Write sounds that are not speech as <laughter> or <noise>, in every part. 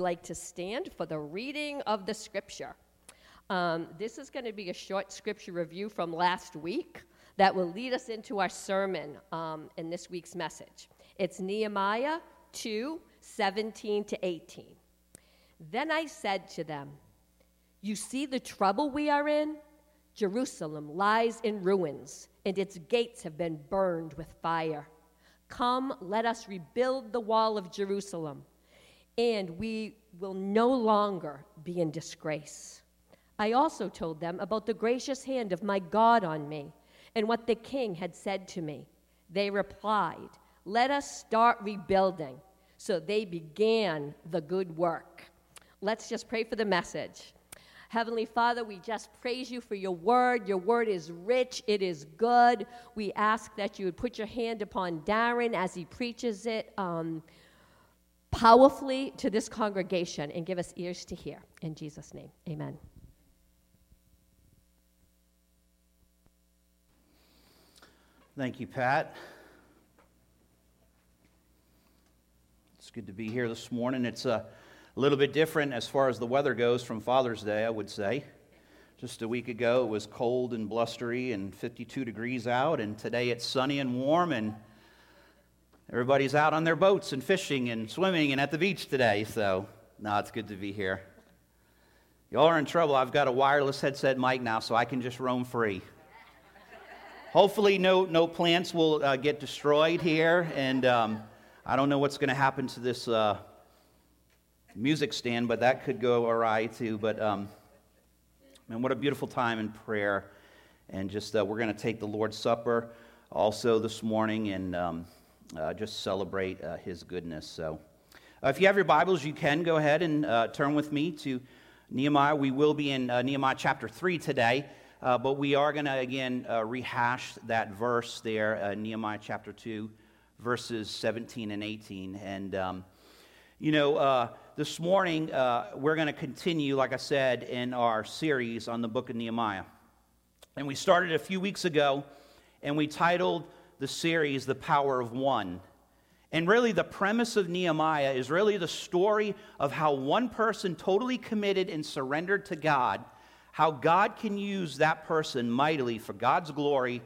like to stand for the reading of the scripture. Um, this is going to be a short scripture review from last week that will lead us into our sermon um, in this week's message. It's Nehemiah 2 17 to 18. Then I said to them, You see the trouble we are in? Jerusalem lies in ruins, and its gates have been burned with fire. Come, let us rebuild the wall of Jerusalem and we will no longer be in disgrace. I also told them about the gracious hand of my God on me and what the king had said to me. They replied, Let us start rebuilding. So they began the good work. Let's just pray for the message. Heavenly Father, we just praise you for your word. Your word is rich, it is good. We ask that you would put your hand upon Darren as he preaches it. Um, powerfully to this congregation and give us ears to hear. In Jesus' name, amen. Thank you, Pat. It's good to be here this morning. It's a little bit different as far as the weather goes from Father's Day, I would say. Just a week ago, it was cold and blustery and 52 degrees out, and today it's sunny and warm and Everybody's out on their boats and fishing and swimming and at the beach today, so no, it's good to be here. Y'all are in trouble. I've got a wireless headset mic now, so I can just roam free. Hopefully, no, no plants will uh, get destroyed here, and um, I don't know what's going to happen to this uh, music stand, but that could go awry too. But um, man, what a beautiful time in prayer, and just uh, we're going to take the Lord's Supper also this morning, and um, uh, just celebrate uh, his goodness. So, uh, if you have your Bibles, you can go ahead and uh, turn with me to Nehemiah. We will be in uh, Nehemiah chapter 3 today, but we are going to again rehash that verse there, Nehemiah chapter 2, verses 17 and 18. And, um, you know, this morning we're going to continue, like I said, in our series on the book of Nehemiah. And we started a few weeks ago, and we titled the series, The Power of One. And really, the premise of Nehemiah is really the story of how one person totally committed and surrendered to God, how God can use that person mightily for God's glory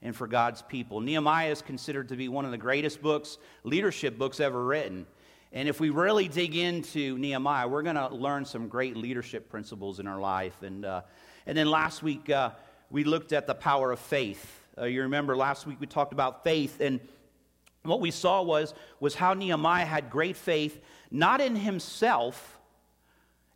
and for God's people. Nehemiah is considered to be one of the greatest books, leadership books ever written. And if we really dig into Nehemiah, we're going to learn some great leadership principles in our life. And, uh, and then last week, uh, we looked at the power of faith. Uh, you remember last week we talked about faith, and what we saw was, was how Nehemiah had great faith, not in himself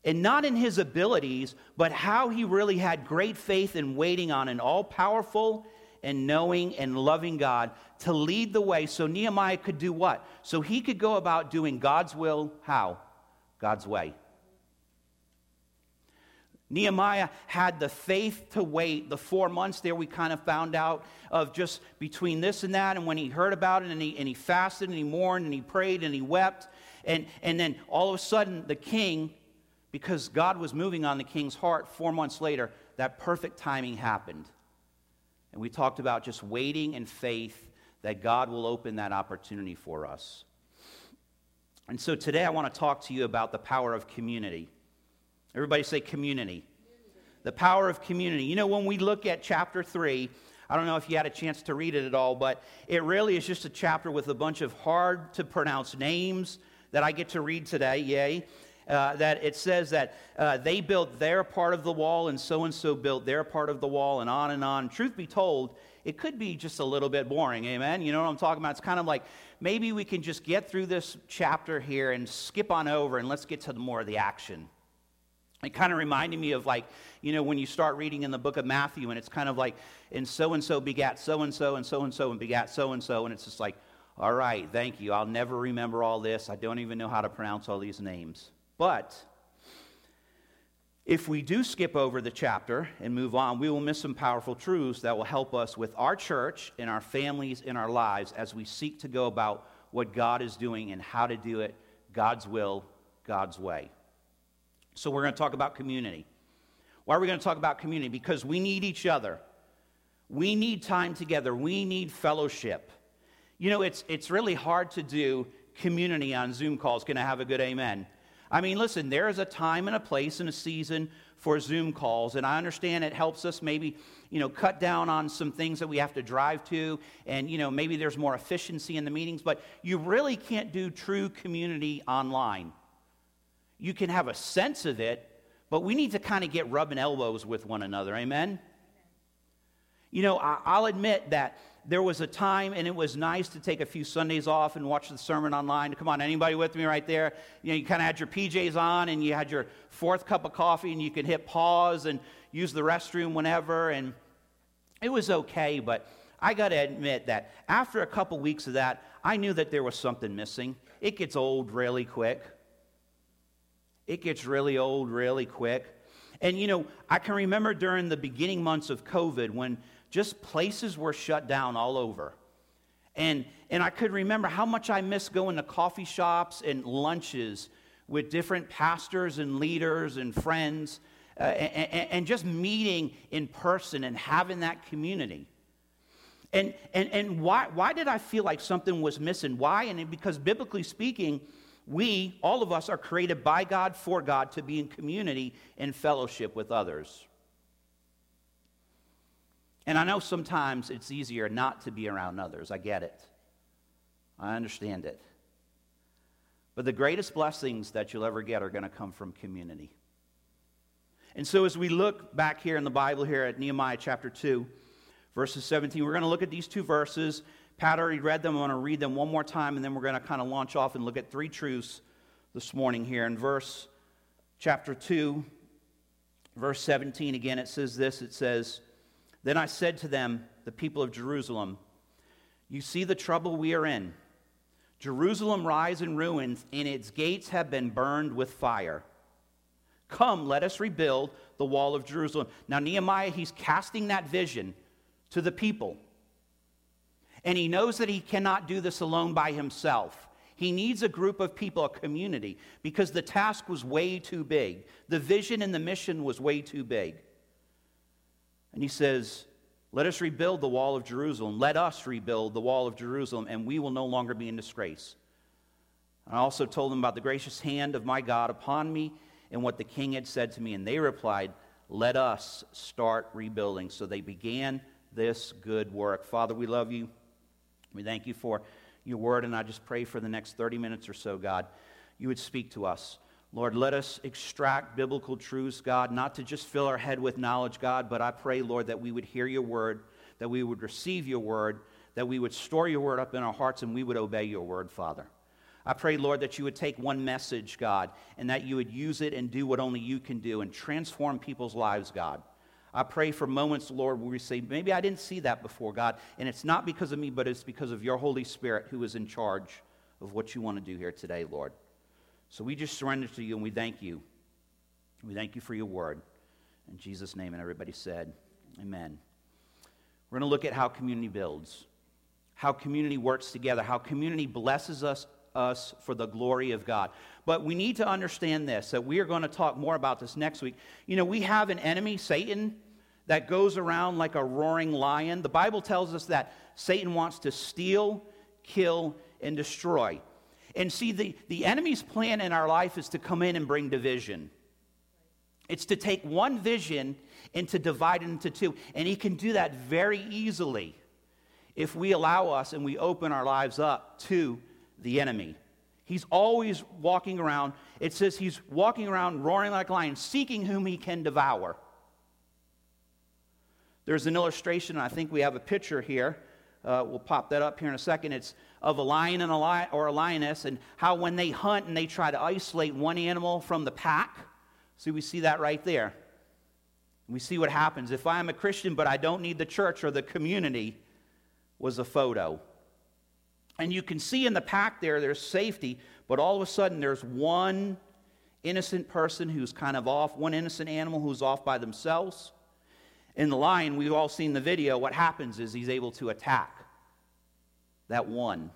and not in his abilities, but how he really had great faith in waiting on an all powerful and knowing and loving God to lead the way so Nehemiah could do what? So he could go about doing God's will, how? God's way. Nehemiah had the faith to wait. The four months there, we kind of found out of just between this and that. And when he heard about it, and he, and he fasted, and he mourned, and he prayed, and he wept. And, and then all of a sudden, the king, because God was moving on the king's heart, four months later, that perfect timing happened. And we talked about just waiting in faith that God will open that opportunity for us. And so today, I want to talk to you about the power of community. Everybody say community. The power of community. You know, when we look at chapter 3, I don't know if you had a chance to read it at all, but it really is just a chapter with a bunch of hard to pronounce names that I get to read today. Yay. Uh, that it says that uh, they built their part of the wall and so and so built their part of the wall and on and on. Truth be told, it could be just a little bit boring, amen? You know what I'm talking about? It's kind of like maybe we can just get through this chapter here and skip on over and let's get to more of the action. It kind of reminded me of like, you know, when you start reading in the book of Matthew and it's kind of like, and so and so begat so and so and so and so and begat so and so. And it's just like, all right, thank you. I'll never remember all this. I don't even know how to pronounce all these names. But if we do skip over the chapter and move on, we will miss some powerful truths that will help us with our church and our families in our lives as we seek to go about what God is doing and how to do it God's will, God's way. So we're going to talk about community. Why are we going to talk about community? Because we need each other. We need time together. We need fellowship. You know, it's, it's really hard to do community on Zoom calls. Can I have a good amen? I mean, listen, there is a time and a place and a season for Zoom calls, and I understand it helps us maybe, you know, cut down on some things that we have to drive to, and, you know, maybe there's more efficiency in the meetings, but you really can't do true community online. You can have a sense of it, but we need to kind of get rubbing elbows with one another. Amen? You know, I'll admit that there was a time, and it was nice to take a few Sundays off and watch the sermon online. Come on, anybody with me right there? You know, you kind of had your PJs on, and you had your fourth cup of coffee, and you could hit pause and use the restroom whenever, and it was okay. But I got to admit that after a couple weeks of that, I knew that there was something missing. It gets old really quick. It gets really old really quick. And you know, I can remember during the beginning months of COVID when just places were shut down all over. And, and I could remember how much I missed going to coffee shops and lunches with different pastors and leaders and friends uh, and, and, just meeting in person and having that community. And, and, and why, why did I feel like something was missing? Why? And because biblically speaking, we, all of us, are created by God for God to be in community and fellowship with others. And I know sometimes it's easier not to be around others. I get it. I understand it. But the greatest blessings that you'll ever get are going to come from community. And so, as we look back here in the Bible, here at Nehemiah chapter 2, verses 17, we're going to look at these two verses. Pat already read them. I want to read them one more time, and then we're going to kind of launch off and look at three truths this morning here. In verse chapter 2, verse 17, again, it says this it says, then I said to them, the people of Jerusalem, You see the trouble we are in. Jerusalem lies in ruins, and its gates have been burned with fire. Come, let us rebuild the wall of Jerusalem. Now, Nehemiah, he's casting that vision to the people. And he knows that he cannot do this alone by himself. He needs a group of people, a community, because the task was way too big. The vision and the mission was way too big. And he says, Let us rebuild the wall of Jerusalem. Let us rebuild the wall of Jerusalem, and we will no longer be in disgrace. I also told them about the gracious hand of my God upon me and what the king had said to me. And they replied, Let us start rebuilding. So they began this good work. Father, we love you. We thank you for your word, and I just pray for the next 30 minutes or so, God, you would speak to us. Lord, let us extract biblical truths, God, not to just fill our head with knowledge, God, but I pray, Lord, that we would hear your word, that we would receive your word, that we would store your word up in our hearts, and we would obey your word, Father. I pray, Lord, that you would take one message, God, and that you would use it and do what only you can do and transform people's lives, God. I pray for moments, Lord, where we say, maybe I didn't see that before, God, and it's not because of me, but it's because of your Holy Spirit who is in charge of what you want to do here today, Lord. So we just surrender to you and we thank you. We thank you for your word. In Jesus' name, and everybody said, Amen. We're going to look at how community builds, how community works together, how community blesses us, us for the glory of God. But we need to understand this, that we are going to talk more about this next week. You know, we have an enemy, Satan, that goes around like a roaring lion. The Bible tells us that Satan wants to steal, kill, and destroy. And see, the, the enemy's plan in our life is to come in and bring division. It's to take one vision and to divide it into two. And he can do that very easily if we allow us and we open our lives up to the enemy. He's always walking around. It says he's walking around roaring like a lion, seeking whom he can devour. There's an illustration, I think we have a picture here. Uh, we'll pop that up here in a second. It's of a lion and a lion, or a lioness, and how when they hunt and they try to isolate one animal from the pack. See, we see that right there. We see what happens. If I'm a Christian but I don't need the church or the community, was a photo. And you can see in the pack there, there's safety, but all of a sudden there's one innocent person who's kind of off, one innocent animal who's off by themselves. In the lion, we've all seen the video. What happens is he's able to attack that one.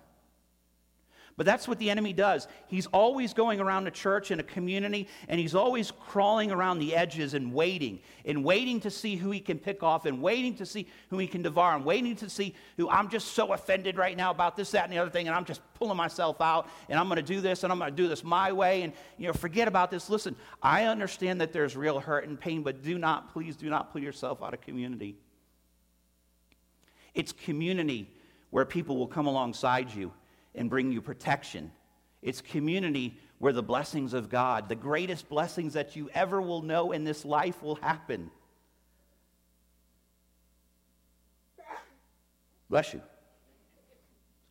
But that's what the enemy does. He's always going around a church and a community, and he's always crawling around the edges and waiting, and waiting to see who he can pick off, and waiting to see who he can devour, and waiting to see who I'm just so offended right now about this, that, and the other thing, and I'm just pulling myself out, and I'm going to do this, and I'm going to do this my way, and you know, forget about this. Listen, I understand that there's real hurt and pain, but do not, please, do not pull yourself out of community. It's community where people will come alongside you and bring you protection. It's community where the blessings of God, the greatest blessings that you ever will know in this life, will happen. Bless you.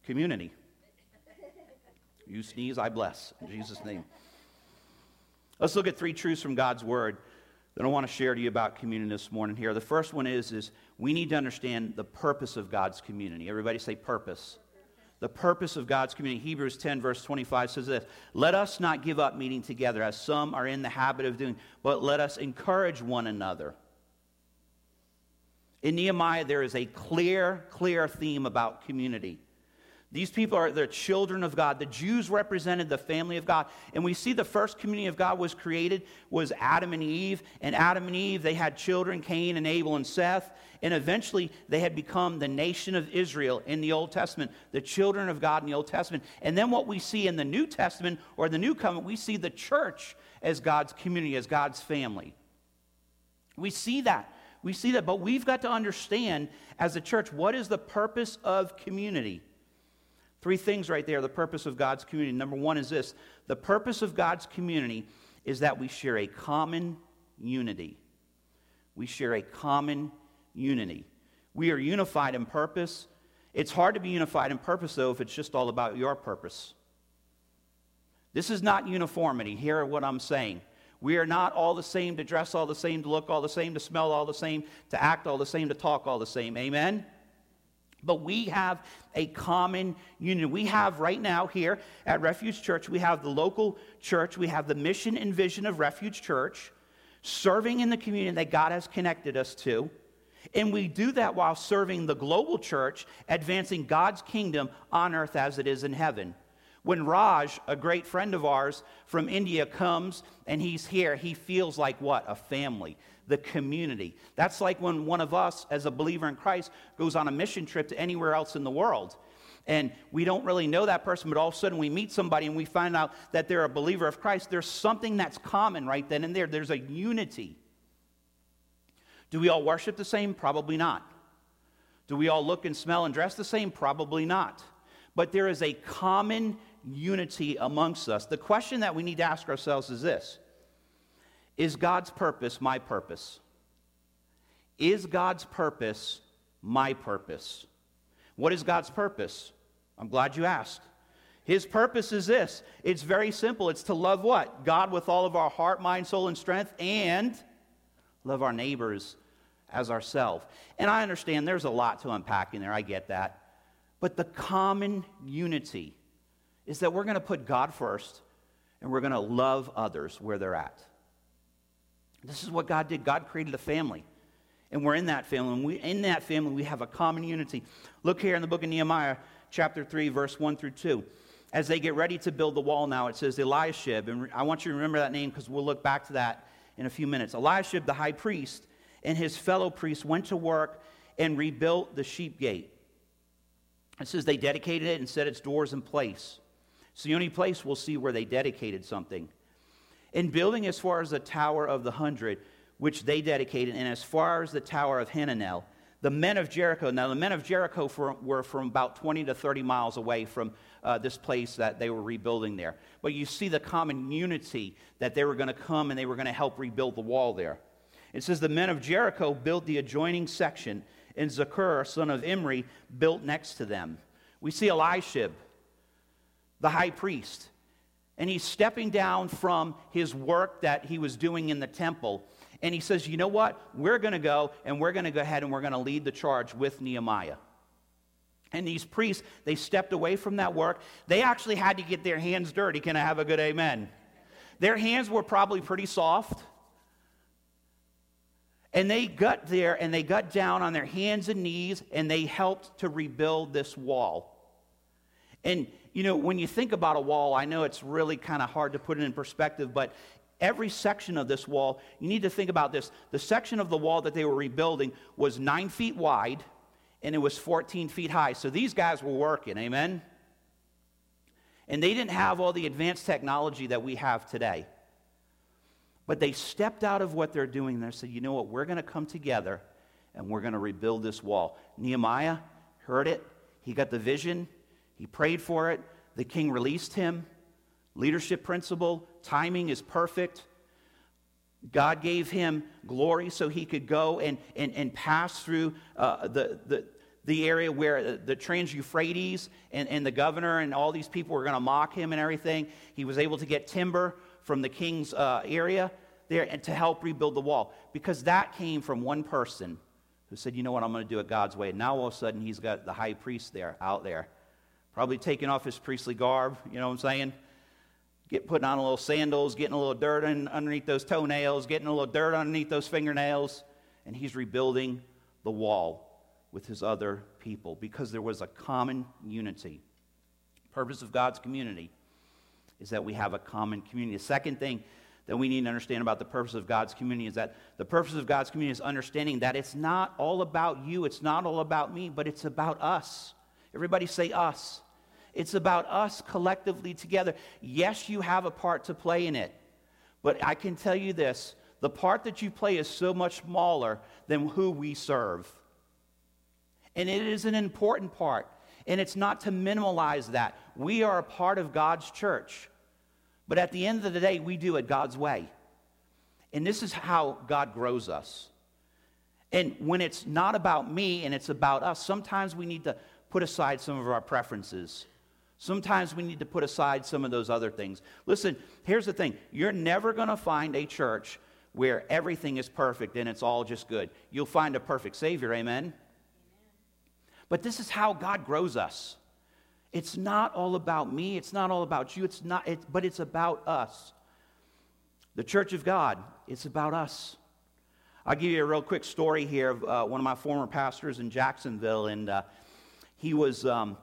Community. You sneeze, I bless. In Jesus' name. Let's look at three truths from God's Word that I want to share to you about community this morning here. The first one is, is we need to understand the purpose of God's community. Everybody say purpose the purpose of God's community. Hebrews 10, verse 25 says this Let us not give up meeting together, as some are in the habit of doing, but let us encourage one another. In Nehemiah, there is a clear, clear theme about community. These people are the children of God. The Jews represented the family of God. And we see the first community of God was created was Adam and Eve. And Adam and Eve, they had children, Cain and Abel and Seth. And eventually they had become the nation of Israel in the Old Testament, the children of God in the Old Testament. And then what we see in the New Testament or the New Covenant, we see the church as God's community, as God's family. We see that. We see that. But we've got to understand as a church what is the purpose of community? Three things right there the purpose of God's community. Number one is this the purpose of God's community is that we share a common unity. We share a common unity. We are unified in purpose. It's hard to be unified in purpose, though, if it's just all about your purpose. This is not uniformity. Hear what I'm saying. We are not all the same to dress all the same, to look all the same, to smell all the same, to act all the same, to talk all the same. Amen? But we have a common union. We have right now here at Refuge Church, we have the local church, we have the mission and vision of Refuge Church, serving in the community that God has connected us to. And we do that while serving the global church, advancing God's kingdom on earth as it is in heaven. When Raj, a great friend of ours from India, comes and he's here, he feels like what? A family the community. That's like when one of us, as a believer in Christ, goes on a mission trip to anywhere else in the world. And we don't really know that person, but all of a sudden we meet somebody and we find out that they're a believer of Christ. There's something that's common right then and there. There's a unity. Do we all worship the same? Probably not. Do we all look and smell and dress the same? Probably not. But there is a common unity amongst us. The question that we need to ask ourselves is this is God's purpose my purpose? Is God's purpose my purpose? What is God's purpose? I'm glad you asked. His purpose is this it's very simple. It's to love what? God with all of our heart, mind, soul, and strength, and love our neighbors as ourselves. And I understand there's a lot to unpack in there. I get that. But the common unity is that we're going to put God first and we're going to love others where they're at. This is what God did. God created a family. And we're in that family. And we, in that family, we have a common unity. Look here in the book of Nehemiah, chapter 3, verse 1 through 2. As they get ready to build the wall now, it says Eliashib. And I want you to remember that name because we'll look back to that in a few minutes. Eliashib, the high priest, and his fellow priests went to work and rebuilt the sheep gate. It says they dedicated it and set its doors in place. It's the only place we'll see where they dedicated something in building as far as the Tower of the Hundred, which they dedicated, and as far as the Tower of Hananel, the men of Jericho. Now, the men of Jericho were from about 20 to 30 miles away from uh, this place that they were rebuilding there. But you see the common unity that they were going to come and they were going to help rebuild the wall there. It says the men of Jericho built the adjoining section, and Zakkur, son of Imri, built next to them. We see Eliashib, the high priest and he's stepping down from his work that he was doing in the temple. And he says, You know what? We're going to go and we're going to go ahead and we're going to lead the charge with Nehemiah. And these priests, they stepped away from that work. They actually had to get their hands dirty. Can I have a good amen? Their hands were probably pretty soft. And they got there and they got down on their hands and knees and they helped to rebuild this wall. And you know, when you think about a wall, I know it's really kind of hard to put it in perspective, but every section of this wall, you need to think about this. The section of the wall that they were rebuilding was nine feet wide and it was 14 feet high. So these guys were working, amen? And they didn't have all the advanced technology that we have today. But they stepped out of what they're doing and they said, you know what, we're going to come together and we're going to rebuild this wall. Nehemiah heard it, he got the vision, he prayed for it, the king released him. Leadership principle, timing is perfect. God gave him glory so he could go and, and, and pass through uh, the, the, the area where the Trans Euphrates and, and the governor and all these people were going to mock him and everything. He was able to get timber from the king's uh, area there and to help rebuild the wall because that came from one person who said, You know what, I'm going to do it God's way. And now all of a sudden he's got the high priest there, out there, probably taking off his priestly garb, you know what I'm saying? get putting on a little sandals, getting a little dirt in, underneath those toenails, getting a little dirt underneath those fingernails, and he's rebuilding the wall with his other people because there was a common unity. Purpose of God's community is that we have a common community. The second thing that we need to understand about the purpose of God's community is that the purpose of God's community is understanding that it's not all about you, it's not all about me, but it's about us. Everybody say us. It's about us collectively together. Yes, you have a part to play in it, but I can tell you this the part that you play is so much smaller than who we serve. And it is an important part. And it's not to minimize that. We are a part of God's church. But at the end of the day, we do it God's way. And this is how God grows us. And when it's not about me and it's about us, sometimes we need to put aside some of our preferences Sometimes we need to put aside some of those other things. Listen, here's the thing you're never going to find a church where everything is perfect and it's all just good. You'll find a perfect Savior, amen? But this is how God grows us. It's not all about me, it's not all about you, it's not, it's, but it's about us. The church of God, it's about us. I'll give you a real quick story here of uh, one of my former pastors in Jacksonville, and uh, he was. Um,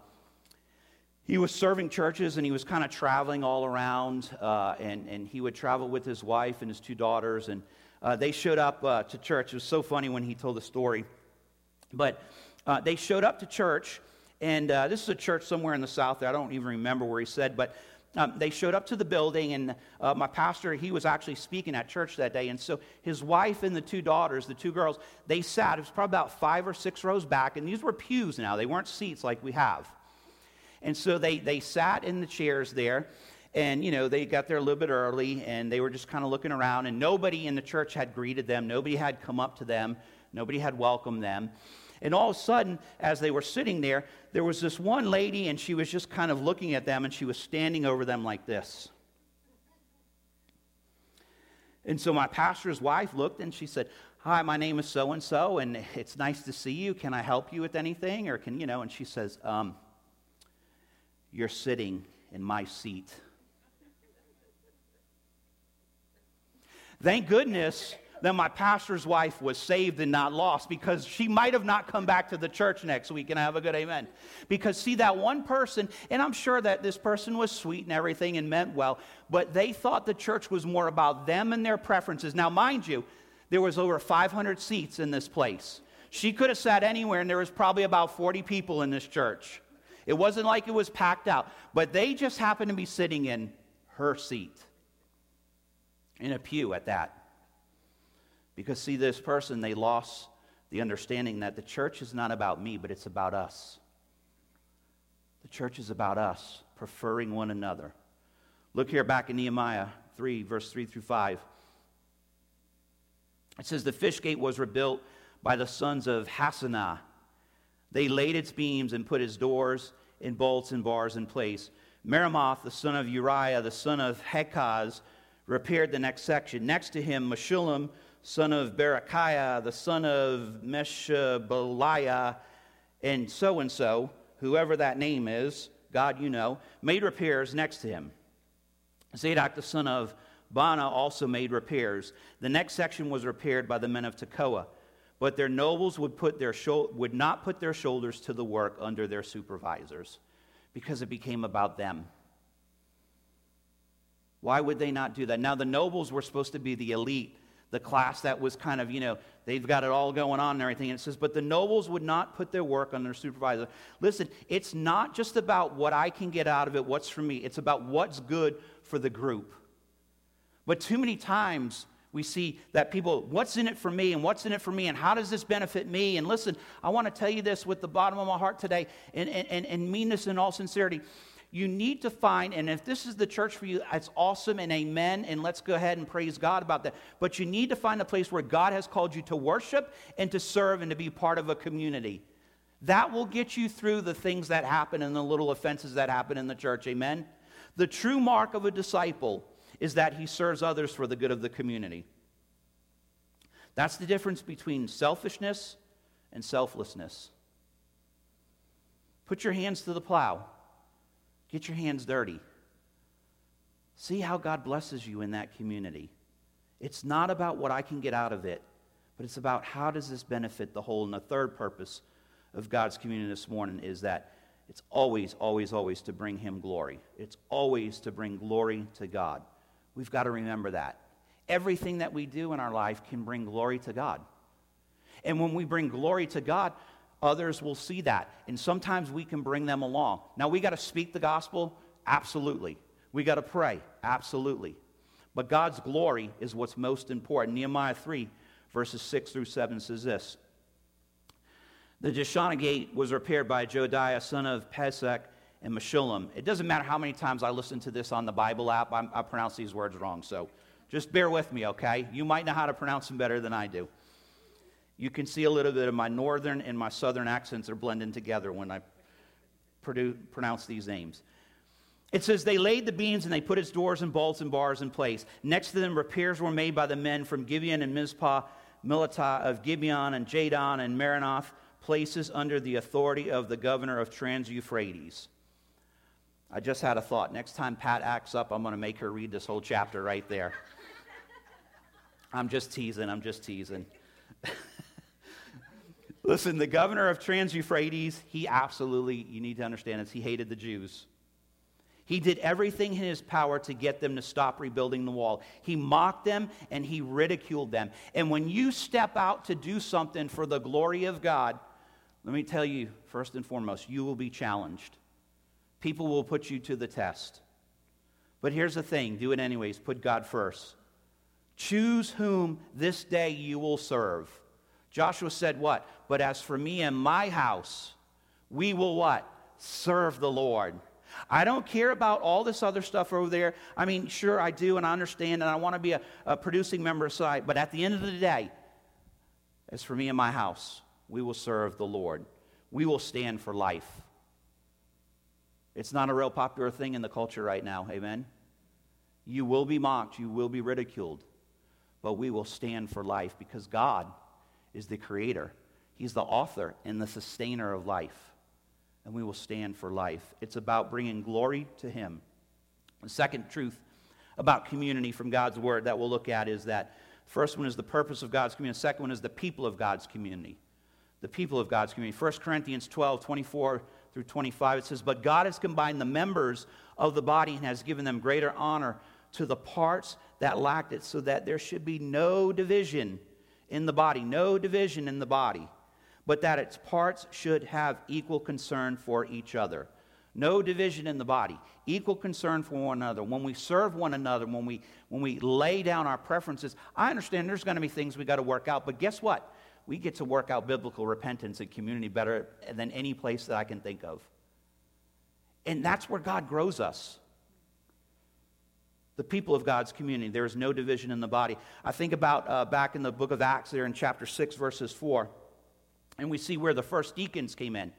he was serving churches and he was kind of traveling all around. Uh, and, and he would travel with his wife and his two daughters. And uh, they showed up uh, to church. It was so funny when he told the story. But uh, they showed up to church. And uh, this is a church somewhere in the south. there I don't even remember where he said. But um, they showed up to the building. And uh, my pastor, he was actually speaking at church that day. And so his wife and the two daughters, the two girls, they sat. It was probably about five or six rows back. And these were pews now, they weren't seats like we have. And so they, they sat in the chairs there. And, you know, they got there a little bit early and they were just kind of looking around. And nobody in the church had greeted them. Nobody had come up to them. Nobody had welcomed them. And all of a sudden, as they were sitting there, there was this one lady and she was just kind of looking at them and she was standing over them like this. And so my pastor's wife looked and she said, Hi, my name is so and so, and it's nice to see you. Can I help you with anything? Or can, you know, and she says, um, you're sitting in my seat. Thank goodness that my pastor's wife was saved and not lost because she might have not come back to the church next week and I have a good amen. Because see that one person, and I'm sure that this person was sweet and everything and meant well, but they thought the church was more about them and their preferences. Now, mind you, there was over 500 seats in this place. She could have sat anywhere and there was probably about 40 people in this church. It wasn't like it was packed out, but they just happened to be sitting in her seat, in a pew at that. Because, see, this person, they lost the understanding that the church is not about me, but it's about us. The church is about us, preferring one another. Look here back in Nehemiah 3, verse 3 through 5. It says, The fish gate was rebuilt by the sons of Hassenaah. They laid its beams and put its doors and bolts and bars in place. Meremoth, the son of Uriah, the son of Hekaz, repaired the next section. Next to him, Meshullam, son of Berechiah, the son of Meshabaliah, and so and so, whoever that name is, God you know, made repairs next to him. Zadok, the son of Baana, also made repairs. The next section was repaired by the men of Tekoa, but their nobles would, put their would not put their shoulders to the work under their supervisors. Because it became about them. Why would they not do that? Now, the nobles were supposed to be the elite, the class that was kind of, you know, they've got it all going on and everything. And it says, but the nobles would not put their work under their supervisor. Listen, it's not just about what I can get out of it, what's for me, it's about what's good for the group. But too many times, we see that people, what's in it for me and what's in it for me and how does this benefit me? And listen, I want to tell you this with the bottom of my heart today and, and, and mean this in all sincerity. You need to find, and if this is the church for you, it's awesome and amen, and let's go ahead and praise God about that. But you need to find a place where God has called you to worship and to serve and to be part of a community. That will get you through the things that happen and the little offenses that happen in the church, amen? The true mark of a disciple is that he serves others for the good of the community. That's the difference between selfishness and selflessness. Put your hands to the plow. Get your hands dirty. See how God blesses you in that community. It's not about what I can get out of it, but it's about how does this benefit the whole. And the third purpose of God's community this morning is that it's always, always, always to bring Him glory. It's always to bring glory to God. We've got to remember that. Everything that we do in our life can bring glory to God. And when we bring glory to God, others will see that. And sometimes we can bring them along. Now, we got to speak the gospel? Absolutely. We got to pray? Absolutely. But God's glory is what's most important. Nehemiah 3, verses 6 through 7 says this The Jeshanah gate was repaired by Jodiah, son of Pesach, and Meshullam. It doesn't matter how many times I listen to this on the Bible app, I'm, i pronounce these words wrong. So just bear with me, okay? You might know how to pronounce them better than I do. You can see a little bit of my northern and my southern accents are blending together when I produce, pronounce these names. It says, They laid the beams and they put its doors and bolts and bars in place. Next to them, repairs were made by the men from Gibeon and Mizpah, Milatah of Gibeon and Jadon and Meronoth, places under the authority of the governor of Trans Euphrates. I just had a thought. Next time Pat acts up, I'm going to make her read this whole chapter right there. I'm just teasing. I'm just teasing. <laughs> Listen, the governor of Trans Euphrates, he absolutely, you need to understand this, he hated the Jews. He did everything in his power to get them to stop rebuilding the wall. He mocked them and he ridiculed them. And when you step out to do something for the glory of God, let me tell you, first and foremost, you will be challenged. People will put you to the test. But here's the thing do it anyways. Put God first. Choose whom this day you will serve. Joshua said, What? But as for me and my house, we will what? Serve the Lord. I don't care about all this other stuff over there. I mean, sure, I do, and I understand, and I want to be a, a producing member of site. But at the end of the day, as for me and my house, we will serve the Lord. We will stand for life. It's not a real popular thing in the culture right now. Amen. You will be mocked, you will be ridiculed, but we will stand for life because God is the creator. He's the author and the sustainer of life. And we will stand for life. It's about bringing glory to Him. The second truth about community from God's Word that we'll look at is that first one is the purpose of God's community, second one is the people of God's community. The people of God's community. 1 Corinthians 12 24 through 25, it says, But God has combined the members of the body and has given them greater honor to the parts that lacked it, so that there should be no division in the body, no division in the body, but that its parts should have equal concern for each other. No division in the body, equal concern for one another. When we serve one another, when we, when we lay down our preferences, I understand there's going to be things we got to work out, but guess what? We get to work out biblical repentance and community better than any place that I can think of. And that's where God grows us. The people of God's community. There is no division in the body. I think about uh, back in the book of Acts, there in chapter 6, verses 4, and we see where the first deacons came in.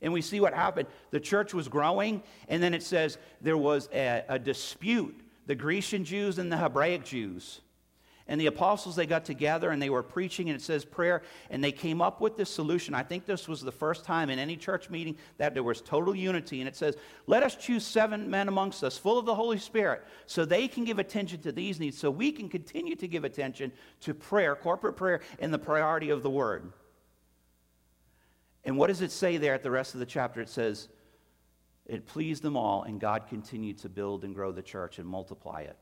And we see what happened. The church was growing, and then it says there was a, a dispute the Grecian Jews and the Hebraic Jews. And the apostles, they got together and they were preaching, and it says prayer, and they came up with this solution. I think this was the first time in any church meeting that there was total unity. And it says, Let us choose seven men amongst us, full of the Holy Spirit, so they can give attention to these needs, so we can continue to give attention to prayer, corporate prayer, and the priority of the word. And what does it say there at the rest of the chapter? It says, It pleased them all, and God continued to build and grow the church and multiply it.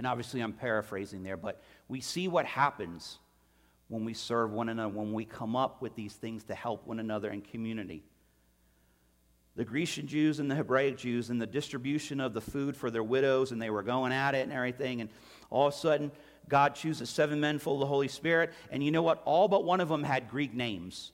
And obviously, I'm paraphrasing there, but we see what happens when we serve one another, when we come up with these things to help one another in community. The Grecian Jews and the Hebraic Jews, and the distribution of the food for their widows, and they were going at it and everything. And all of a sudden, God chooses seven men full of the Holy Spirit. And you know what? All but one of them had Greek names.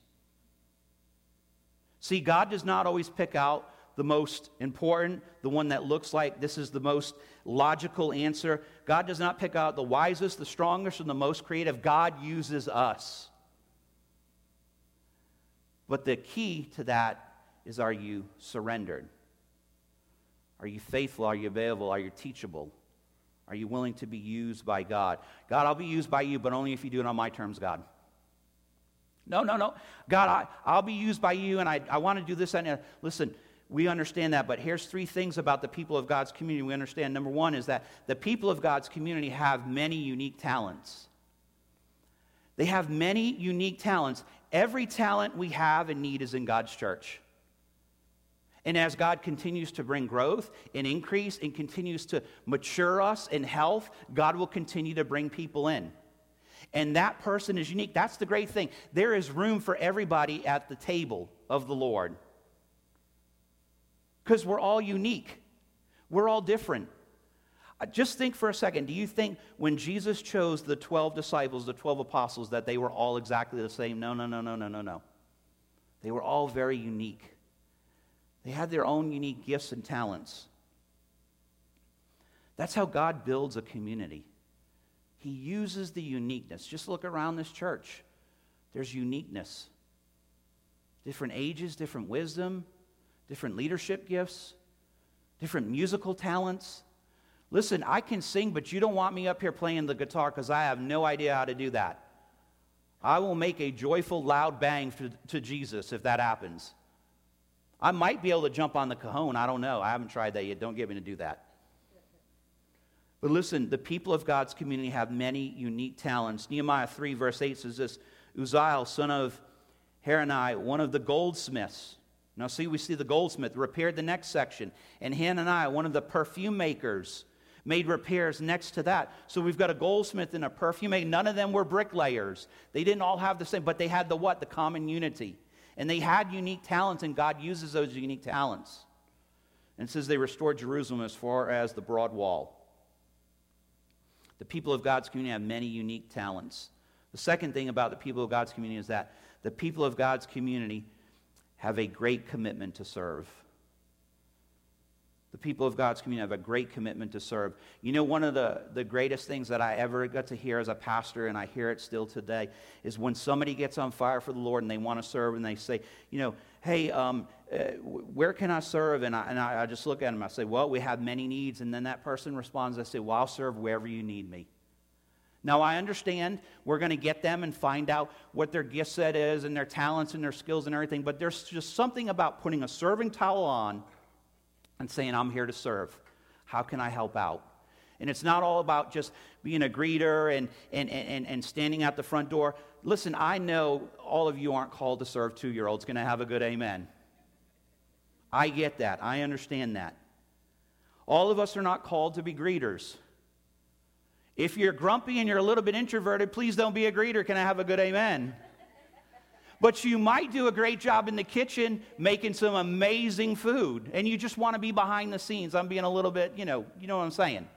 See, God does not always pick out the most important, the one that looks like this is the most logical answer. God does not pick out the wisest, the strongest, and the most creative. God uses us. But the key to that is are you surrendered? Are you faithful? Are you available? Are you teachable? Are you willing to be used by God? God, I'll be used by you, but only if you do it on my terms, God. No, no, no. God, I, I'll be used by you, and I, I want to do this. And uh, listen, we understand that, but here's three things about the people of God's community we understand. Number one is that the people of God's community have many unique talents. They have many unique talents. Every talent we have and need is in God's church. And as God continues to bring growth and increase and continues to mature us in health, God will continue to bring people in. And that person is unique. That's the great thing. There is room for everybody at the table of the Lord because we're all unique, we're all different. Uh, just think for a second. Do you think when Jesus chose the 12 disciples, the 12 apostles, that they were all exactly the same? No, no, no, no, no, no, no. They were all very unique. They had their own unique gifts and talents. That's how God builds a community. He uses the uniqueness. Just look around this church. There's uniqueness. Different ages, different wisdom, different leadership gifts, different musical talents. Listen, I can sing, but you don't want me up here playing the guitar because I have no idea how to do that. I will make a joyful, loud bang to, to Jesus if that happens. I might be able to jump on the cajon. I don't know. I haven't tried that yet. Don't get me to do that. But listen, the people of God's community have many unique talents. Nehemiah 3, verse 8 says this Uzziel, son of Harani, one of the goldsmiths, now, see, we see the goldsmith repaired the next section, and Hananiah, one of the perfume makers, made repairs next to that. So we've got a goldsmith and a perfume maker. None of them were bricklayers. They didn't all have the same, but they had the what? The common unity. And they had unique talents, and God uses those unique talents. And says they restored Jerusalem as far as the broad wall. The people of God's community have many unique talents. The second thing about the people of God's community is that the people of God's community have a great commitment to serve. The people of God's community have a great commitment to serve. You know, one of the, the greatest things that I ever got to hear as a pastor, and I hear it still today, is when somebody gets on fire for the Lord and they want to serve and they say, you know, hey, um, uh, where can I serve? And, I, and I, I just look at them, I say, well, we have many needs. And then that person responds, I say, well, I'll serve wherever you need me. Now, I understand we're going to get them and find out what their gift set is and their talents and their skills and everything, but there's just something about putting a serving towel on and saying, I'm here to serve. How can I help out? And it's not all about just being a greeter and, and, and, and standing at the front door. Listen, I know all of you aren't called to serve two year olds. Going to have a good amen. I get that. I understand that. All of us are not called to be greeters. If you're grumpy and you're a little bit introverted, please don't be a greeter. Can I have a good amen? But you might do a great job in the kitchen making some amazing food, and you just want to be behind the scenes. I'm being a little bit, you know, you know what I'm saying.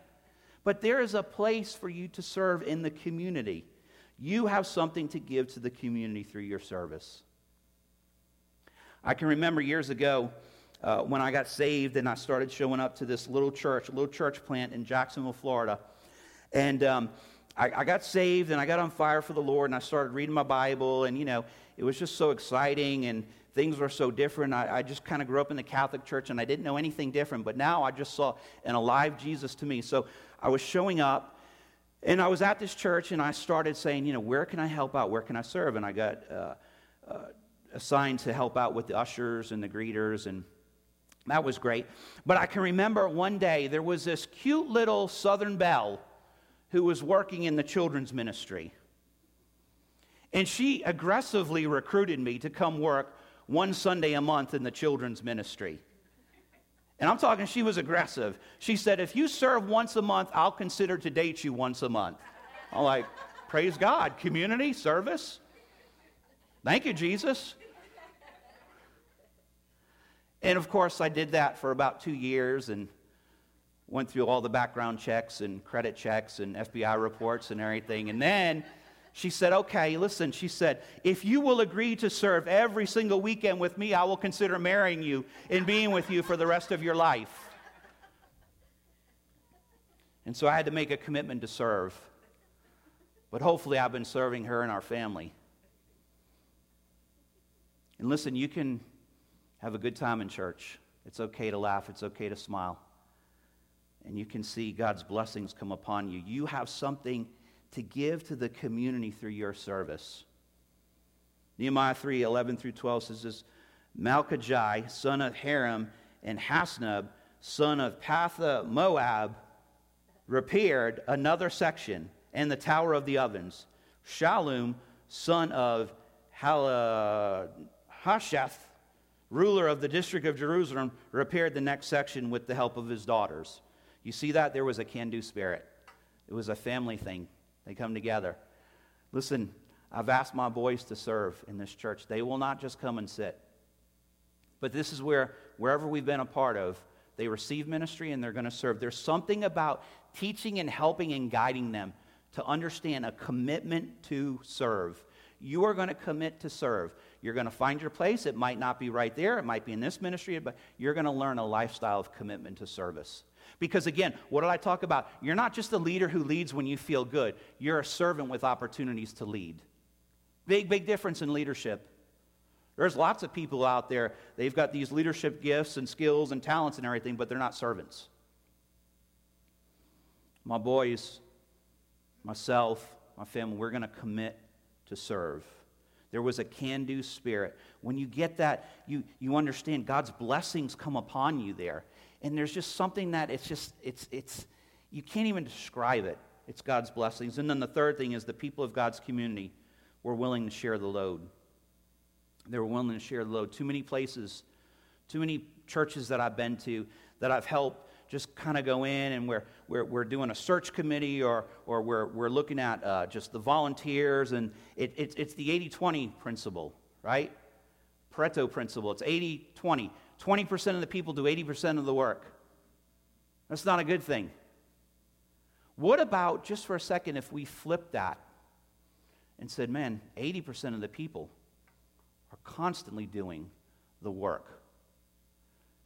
But there is a place for you to serve in the community. You have something to give to the community through your service. I can remember years ago uh, when I got saved and I started showing up to this little church, little church plant in Jacksonville, Florida. And um, I, I, got saved and I got on fire for the Lord and I started reading my Bible. And, you know, it was just so exciting and things were so different. I, I just kind of grew up in the Catholic Church and I didn't know anything different. But now I just saw an alive Jesus to me. So I was showing up. And I was at this church and I started saying, you know, where can I help out? Where can I serve? And I got uh, uh, assigned to help out with the ushers and the greeters. And that was great. But I can remember one day there was this cute little Southern Belle who was working in the children's ministry. And she aggressively recruited me to come work one Sunday a month in the children's ministry. And I'm talking, she was aggressive. She said, If you serve once a month, I'll consider to date you once a month. I'm like, Praise God. Community, service. Thank you, Jesus. And of course, I did that for about two years and went through all the background checks and credit checks and FBI reports and everything. And then she said, Okay, listen, she said, if you will agree to serve every single weekend with me, I will consider marrying you and being with you for the rest of your life. And so I had to make a commitment to serve. But hopefully, I've been serving her and our family. And listen, you can have a good time in church. It's okay to laugh, it's okay to smile. And you can see God's blessings come upon you. You have something to give to the community through your service. Nehemiah 3 11 through 12 says this Malchijah, son of Haram, and Hasshub, son of Pahath-Moab, repaired another section and the Tower of the Ovens. Shallum, son of Halahasheth, ruler of the district of Jerusalem, repaired the next section with the help of his daughters. You see that? There was a can do spirit, it was a family thing. They come together. Listen, I've asked my boys to serve in this church. They will not just come and sit. But this is where, wherever we've been a part of, they receive ministry and they're going to serve. There's something about teaching and helping and guiding them to understand a commitment to serve. You are going to commit to serve. You're going to find your place. It might not be right there, it might be in this ministry, but you're going to learn a lifestyle of commitment to service. Because again, what did I talk about? You're not just a leader who leads when you feel good, you're a servant with opportunities to lead. Big, big difference in leadership. There's lots of people out there, they've got these leadership gifts and skills and talents and everything, but they're not servants. My boys, myself, my family, we're going to commit to serve. There was a can do spirit. When you get that, you, you understand God's blessings come upon you there. And there's just something that it's just, it's, it's, you can't even describe it. It's God's blessings. And then the third thing is the people of God's community were willing to share the load. They were willing to share the load. Too many places, too many churches that I've been to that I've helped just kind of go in and we're, we're, we're doing a search committee or, or we're, we're looking at uh, just the volunteers. And it, it, it's the 80 20 principle, right? Pareto principle. It's 80 20. 20% of the people do 80% of the work. That's not a good thing. What about, just for a second, if we flipped that and said, man, 80% of the people are constantly doing the work?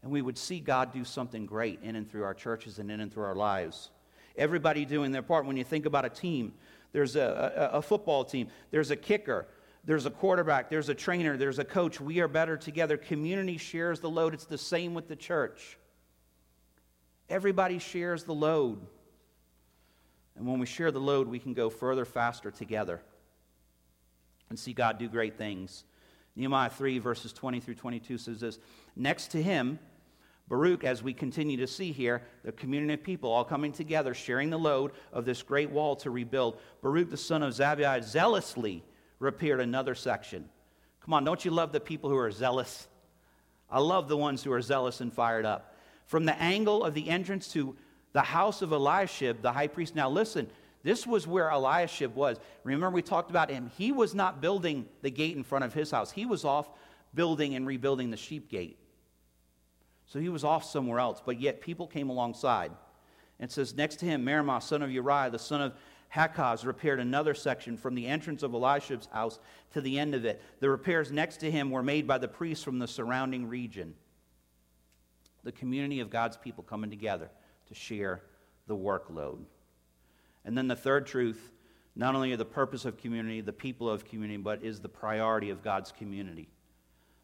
And we would see God do something great in and through our churches and in and through our lives. Everybody doing their part. When you think about a team, there's a, a, a football team, there's a kicker, there's a quarterback, there's a trainer, there's a coach. We are better together. Community shares the load. It's the same with the church. Everybody shares the load. And when we share the load, we can go further, faster together and see God do great things. Nehemiah 3, verses 20 through 22 says this Next to him, Baruch, as we continue to see here, the community of people all coming together, sharing the load of this great wall to rebuild. Baruch, the son of Zabbai, zealously repaired another section. Come on, don't you love the people who are zealous? I love the ones who are zealous and fired up. From the angle of the entrance to the house of Eliashib, the high priest. Now, listen, this was where Eliashib was. Remember, we talked about him. He was not building the gate in front of his house, he was off building and rebuilding the sheep gate. So he was off somewhere else, but yet people came alongside. And says, Next to him, Meremoth, son of Uriah, the son of Hakkoz repaired another section from the entrance of Eliashib's house to the end of it. The repairs next to him were made by the priests from the surrounding region. The community of God's people coming together to share the workload. And then the third truth not only the purpose of community, the people of community, but is the priority of God's community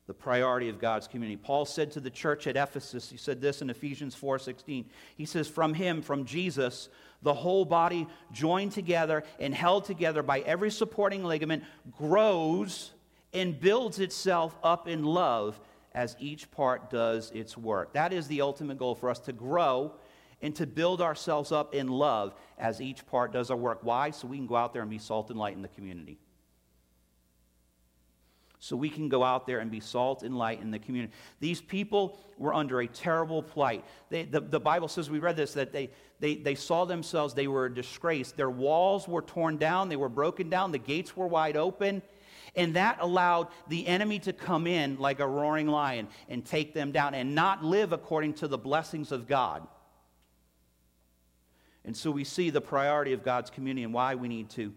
the priority of God's community. Paul said to the church at Ephesus, he said this in Ephesians 4:16. He says from him from Jesus the whole body joined together and held together by every supporting ligament grows and builds itself up in love as each part does its work. That is the ultimate goal for us to grow and to build ourselves up in love as each part does our work. Why? So we can go out there and be salt and light in the community. So we can go out there and be salt and light in the community. These people were under a terrible plight. They, the, the Bible says, we read this, that they, they, they saw themselves, they were a disgrace. Their walls were torn down, they were broken down, the gates were wide open. And that allowed the enemy to come in like a roaring lion and take them down and not live according to the blessings of God. And so we see the priority of God's community and why we need to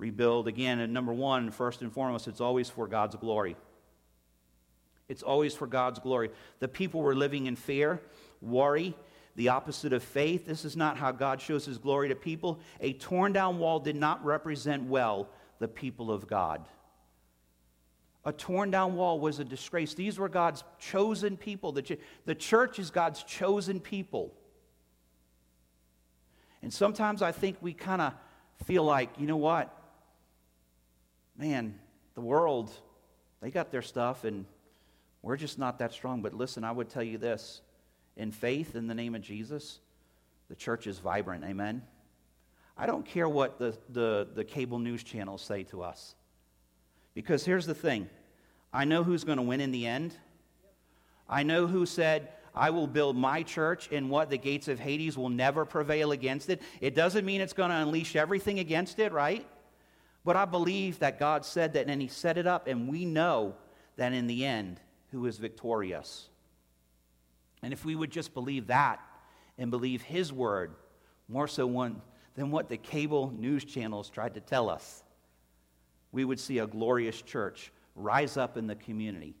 rebuild. Again, and number one, first and foremost, it's always for God's glory. It's always for God's glory. The people were living in fear, worry, the opposite of faith. This is not how God shows his glory to people. A torn down wall did not represent well the people of God. A torn down wall was a disgrace. These were God's chosen people. The, the church is God's chosen people. And sometimes I think we kind of feel like, you know what? Man, the world, they got their stuff and we're just not that strong. But listen, I would tell you this in faith in the name of Jesus, the church is vibrant. Amen. I don't care what the, the, the cable news channels say to us. Because here's the thing I know who's going to win in the end. I know who said, I will build my church, and what the gates of Hades will never prevail against it. It doesn't mean it's going to unleash everything against it, right? But I believe that God said that, and He set it up, and we know that in the end, who is victorious. And if we would just believe that and believe His word, more so one, than what the cable news channels tried to tell us, we would see a glorious church rise up in the community.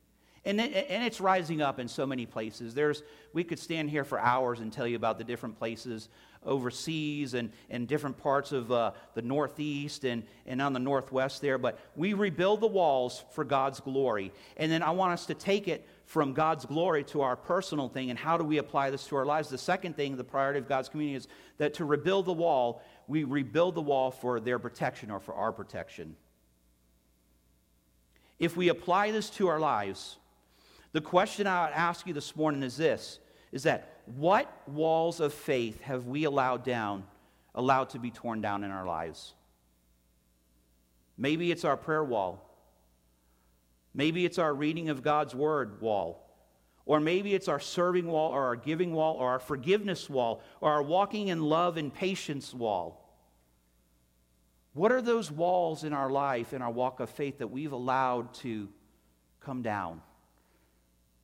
And, it, and it's rising up in so many places. There's, we could stand here for hours and tell you about the different places overseas and, and different parts of uh, the Northeast and, and on the Northwest there. But we rebuild the walls for God's glory. And then I want us to take it from God's glory to our personal thing and how do we apply this to our lives. The second thing, the priority of God's community, is that to rebuild the wall, we rebuild the wall for their protection or for our protection. If we apply this to our lives, the question I would ask you this morning is this is that what walls of faith have we allowed down, allowed to be torn down in our lives? Maybe it's our prayer wall. Maybe it's our reading of God's word wall. Or maybe it's our serving wall, or our giving wall, or our forgiveness wall, or our walking in love and patience wall. What are those walls in our life, in our walk of faith, that we've allowed to come down?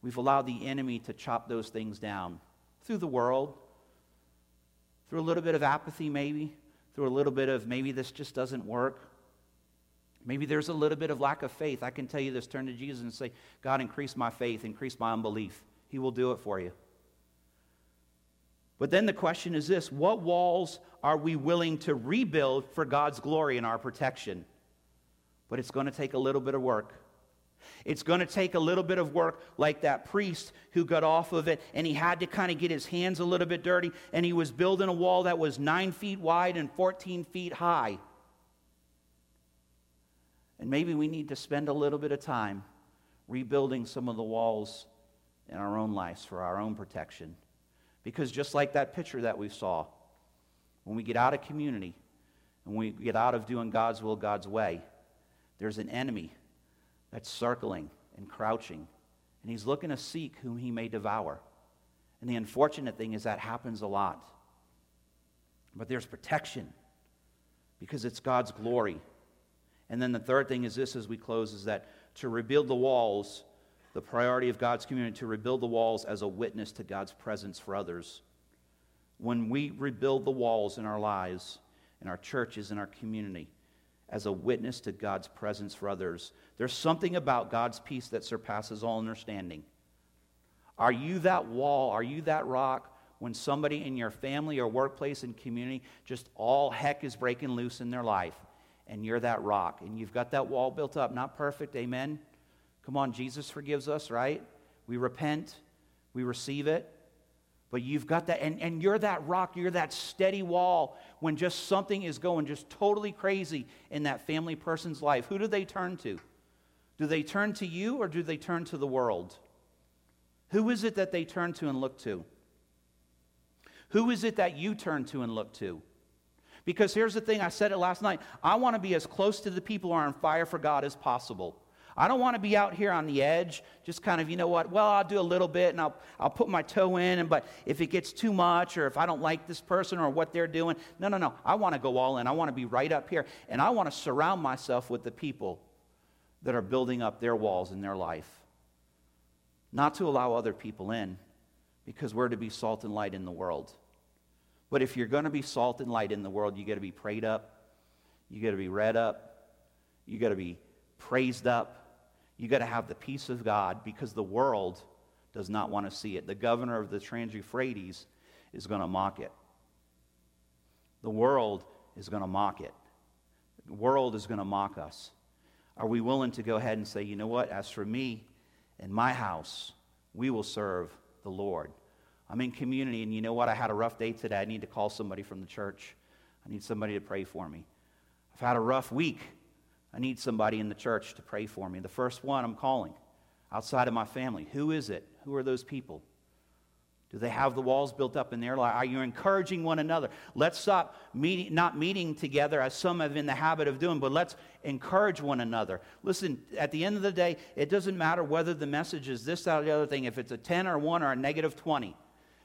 We've allowed the enemy to chop those things down through the world, through a little bit of apathy, maybe, through a little bit of maybe this just doesn't work. Maybe there's a little bit of lack of faith. I can tell you this turn to Jesus and say, God, increase my faith, increase my unbelief. He will do it for you. But then the question is this what walls are we willing to rebuild for God's glory and our protection? But it's going to take a little bit of work. It's going to take a little bit of work, like that priest who got off of it and he had to kind of get his hands a little bit dirty, and he was building a wall that was nine feet wide and 14 feet high. And maybe we need to spend a little bit of time rebuilding some of the walls in our own lives for our own protection. Because just like that picture that we saw, when we get out of community and we get out of doing God's will, God's way, there's an enemy that's circling and crouching, and he's looking to seek whom he may devour. And the unfortunate thing is that happens a lot. But there's protection because it's God's glory. And then the third thing is this as we close is that to rebuild the walls, the priority of God's community, to rebuild the walls as a witness to God's presence for others. When we rebuild the walls in our lives, in our churches, in our community, as a witness to God's presence for others. There's something about God's peace that surpasses all understanding. Are you that wall? Are you that rock when somebody in your family or workplace and community just all heck is breaking loose in their life and you're that rock and you've got that wall built up? Not perfect, amen? Come on, Jesus forgives us, right? We repent, we receive it. But you've got that, and, and you're that rock, you're that steady wall when just something is going just totally crazy in that family person's life. Who do they turn to? Do they turn to you or do they turn to the world? Who is it that they turn to and look to? Who is it that you turn to and look to? Because here's the thing I said it last night I want to be as close to the people who are on fire for God as possible. I don't want to be out here on the edge, just kind of, you know what, well, I'll do a little bit and I'll, I'll put my toe in, and, but if it gets too much or if I don't like this person or what they're doing, no, no, no. I want to go all in. I want to be right up here. And I want to surround myself with the people that are building up their walls in their life. Not to allow other people in, because we're to be salt and light in the world. But if you're going to be salt and light in the world, you got to be prayed up, you got to be read up, you got to be praised up, you got to have the peace of God because the world does not want to see it. The governor of the Trans Euphrates is going to mock it. The world is going to mock it. The world is going to mock us. Are we willing to go ahead and say, you know what, as for me and my house, we will serve the Lord? I'm in community, and you know what? I had a rough day today. I need to call somebody from the church. I need somebody to pray for me. I've had a rough week. I need somebody in the church to pray for me. The first one I'm calling outside of my family. Who is it? Who are those people? Do they have the walls built up in their life? Are you encouraging one another? Let's stop meeting, not meeting together as some have in the habit of doing, but let's encourage one another. Listen, at the end of the day, it doesn't matter whether the message is this, that, or the other thing, if it's a 10 or 1 or a negative 20.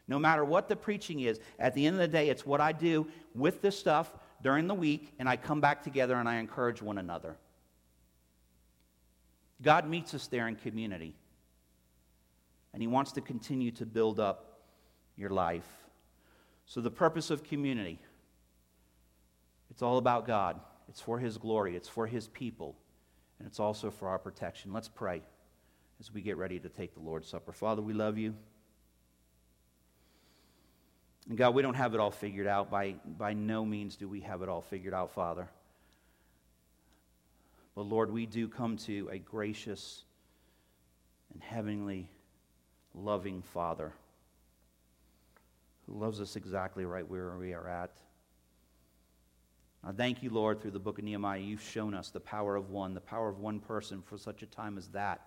No matter what the preaching is, at the end of the day, it's what I do with this stuff during the week, and I come back together and I encourage one another. God meets us there in community, and He wants to continue to build up your life. So, the purpose of community it's all about God, it's for His glory, it's for His people, and it's also for our protection. Let's pray as we get ready to take the Lord's Supper. Father, we love you. And God, we don't have it all figured out. By, by no means do we have it all figured out, Father. But Lord, we do come to a gracious and heavenly, loving Father who loves us exactly right where we are at. I thank you, Lord, through the book of Nehemiah. You've shown us the power of one, the power of one person for such a time as that.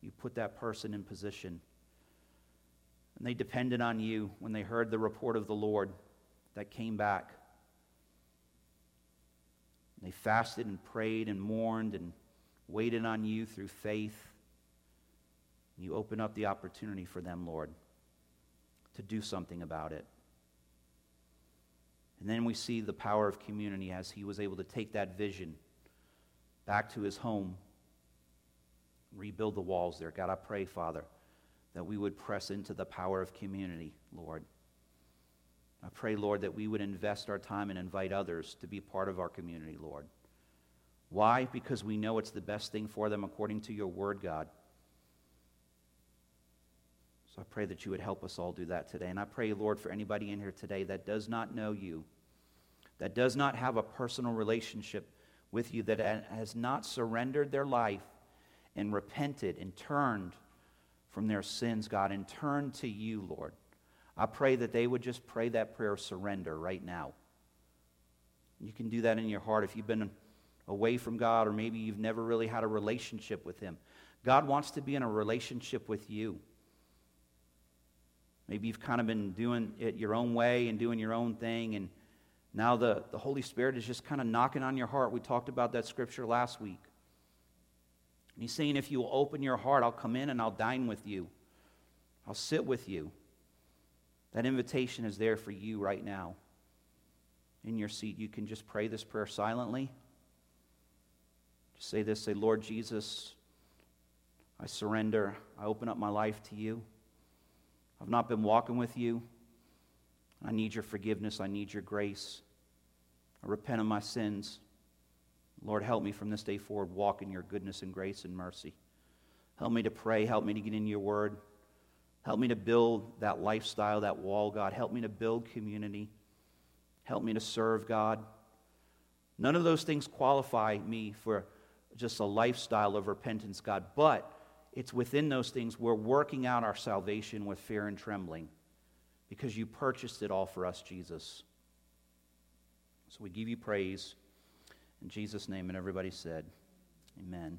You put that person in position. And they depended on you when they heard the report of the Lord that came back. They fasted and prayed and mourned and waited on you through faith. You open up the opportunity for them, Lord to do something about it. And then we see the power of community as he was able to take that vision back to his home, rebuild the walls there. God, I pray, Father, that we would press into the power of community, Lord. I pray, Lord, that we would invest our time and invite others to be part of our community, Lord. Why? Because we know it's the best thing for them according to your word, God. So I pray that you would help us all do that today. And I pray, Lord, for anybody in here today that does not know you, that does not have a personal relationship with you, that has not surrendered their life and repented and turned from their sins, God, and turned to you, Lord. I pray that they would just pray that prayer of surrender right now. You can do that in your heart if you've been away from God or maybe you've never really had a relationship with Him. God wants to be in a relationship with you. Maybe you've kind of been doing it your own way and doing your own thing, and now the, the Holy Spirit is just kind of knocking on your heart. We talked about that scripture last week. And he's saying, if you will open your heart, I'll come in and I'll dine with you, I'll sit with you. That invitation is there for you right now. In your seat, you can just pray this prayer silently. Just say this say, Lord Jesus, I surrender. I open up my life to you. I've not been walking with you. I need your forgiveness. I need your grace. I repent of my sins. Lord, help me from this day forward walk in your goodness and grace and mercy. Help me to pray. Help me to get in your word. Help me to build that lifestyle, that wall, God. Help me to build community. Help me to serve God. None of those things qualify me for just a lifestyle of repentance, God, but it's within those things we're working out our salvation with fear and trembling because you purchased it all for us, Jesus. So we give you praise in Jesus' name. And everybody said, Amen.